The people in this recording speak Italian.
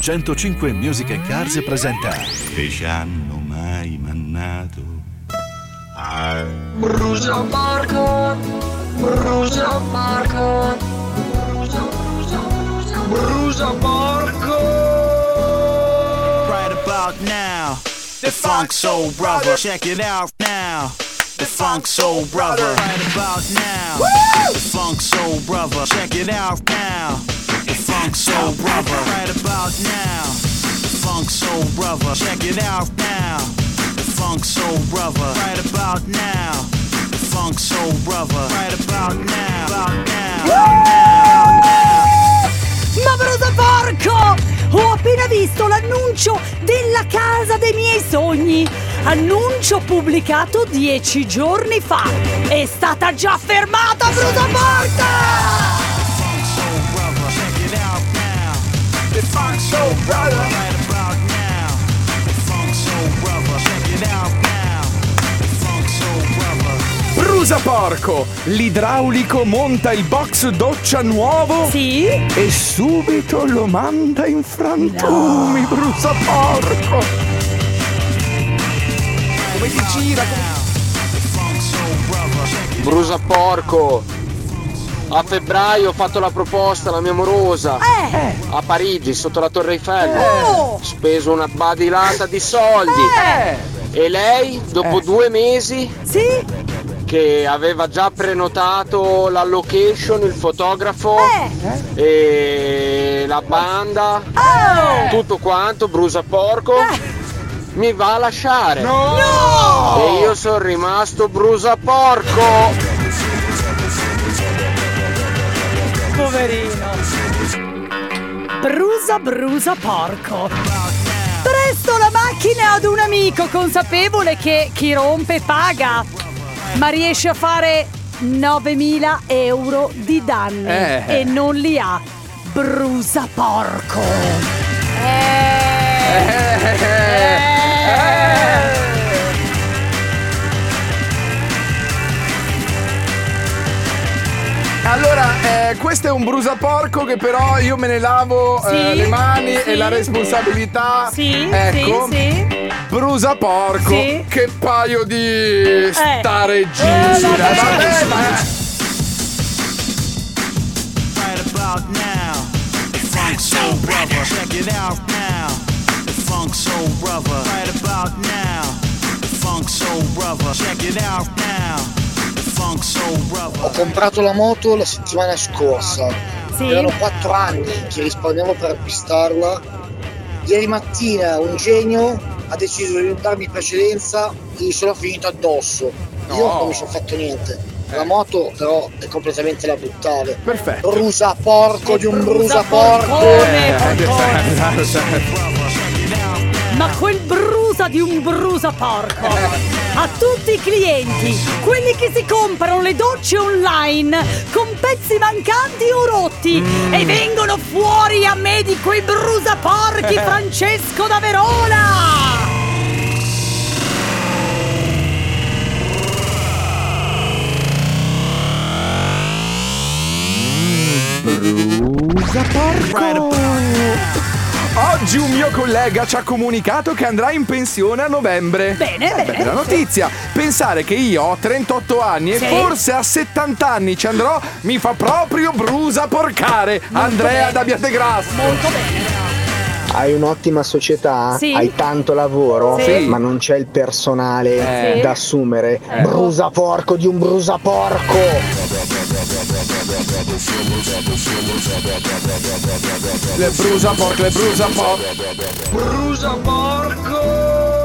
105 Music and Cars presenta che ci hanno mai mannato a Brusa Marco, Brusa Marco, Brusa, Brusa, Brusa, Brusa Marco. right about now. The Funk Soul Brother, check it out now. The Funk Soul Brother, right about now. The Funk Soul Brother, check it out now. Funk Soul Brother, right about now. The Funk Soul Brother, check it out now. The Funk Soul Brother, right about now. The Funk Soul Brother, right about now. About now. About now. Ma Brusa porco! Ho appena visto l'annuncio della casa dei miei sogni. Annuncio pubblicato dieci giorni fa. È stata già fermata Brusa porca! Brother, right about now. The Funk Soul Brother, check it out now. The Funk Soul Brother. Brusa porco! L'idraulico monta il box doccia nuovo Sì? e subito lo manda in frantumi, brusa porco! Come ti gira? Brusa porco! A febbraio ho fatto la proposta alla mia amorosa Eh! a Parigi sotto la Torre Eiffel. Oh! Speso una badilata di soldi. Eh! E lei, dopo Eh. due mesi, Sì? che aveva già prenotato la location, il fotografo Eh! e la banda, Oh! tutto quanto, brusa porco, mi va a lasciare. No! E io sono rimasto brusa Brusa, brusa, porco. Presto la macchina ad un amico consapevole che chi rompe paga. Ma riesce a fare 9.000 euro di danni Eh. e non li ha. Brusa, porco. Eh. Eh, questo è un brusaporco che però io me ne lavo eh, Sì, le mani sì. e la responsabilità. Sì, ecco. sì, sì. Brusaporco, Sì. che paio di. Eh, vabbè. Vabbè, ma- right about now. The Funk Soul Brother, check it out now. The Funk Soul Brother, right about now. The Funk Soul Brother, check it out now. Ho comprato la moto la settimana scorsa. Sì. Erano 4 anni che risparmiavo per acquistarla. Ieri mattina un genio ha deciso di darmi precedenza e mi sono finito addosso. Io No. non mi sono fatto niente. La moto però è completamente da buttare. Perfetto. Brusa porco di un brusa porcone, porco. Eh, porcone. esatto. Ma quel brusa di un brusa porco! A tutti i clienti, quelli che si comprano le docce online con pezzi mancanti o rotti e vengono fuori a me di quei brusa porchi Francesco da Verona! Brusaporco. Oggi un mio collega ci ha comunicato che andrà in pensione a novembre. Bene, bene. Bella notizia. Pensare che io ho 38 anni e Sì. forse a 70 anni ci andrò mi fa proprio brusa porcare. Andrea bene. da Biategrasso. Molto bene. Hai un'ottima società, Sì. hai tanto lavoro, Sì. ma non c'è il personale Sì. da assumere. Brusa porco di un brusa porco! Le brusa porco, le brusa porco. Brusa porco.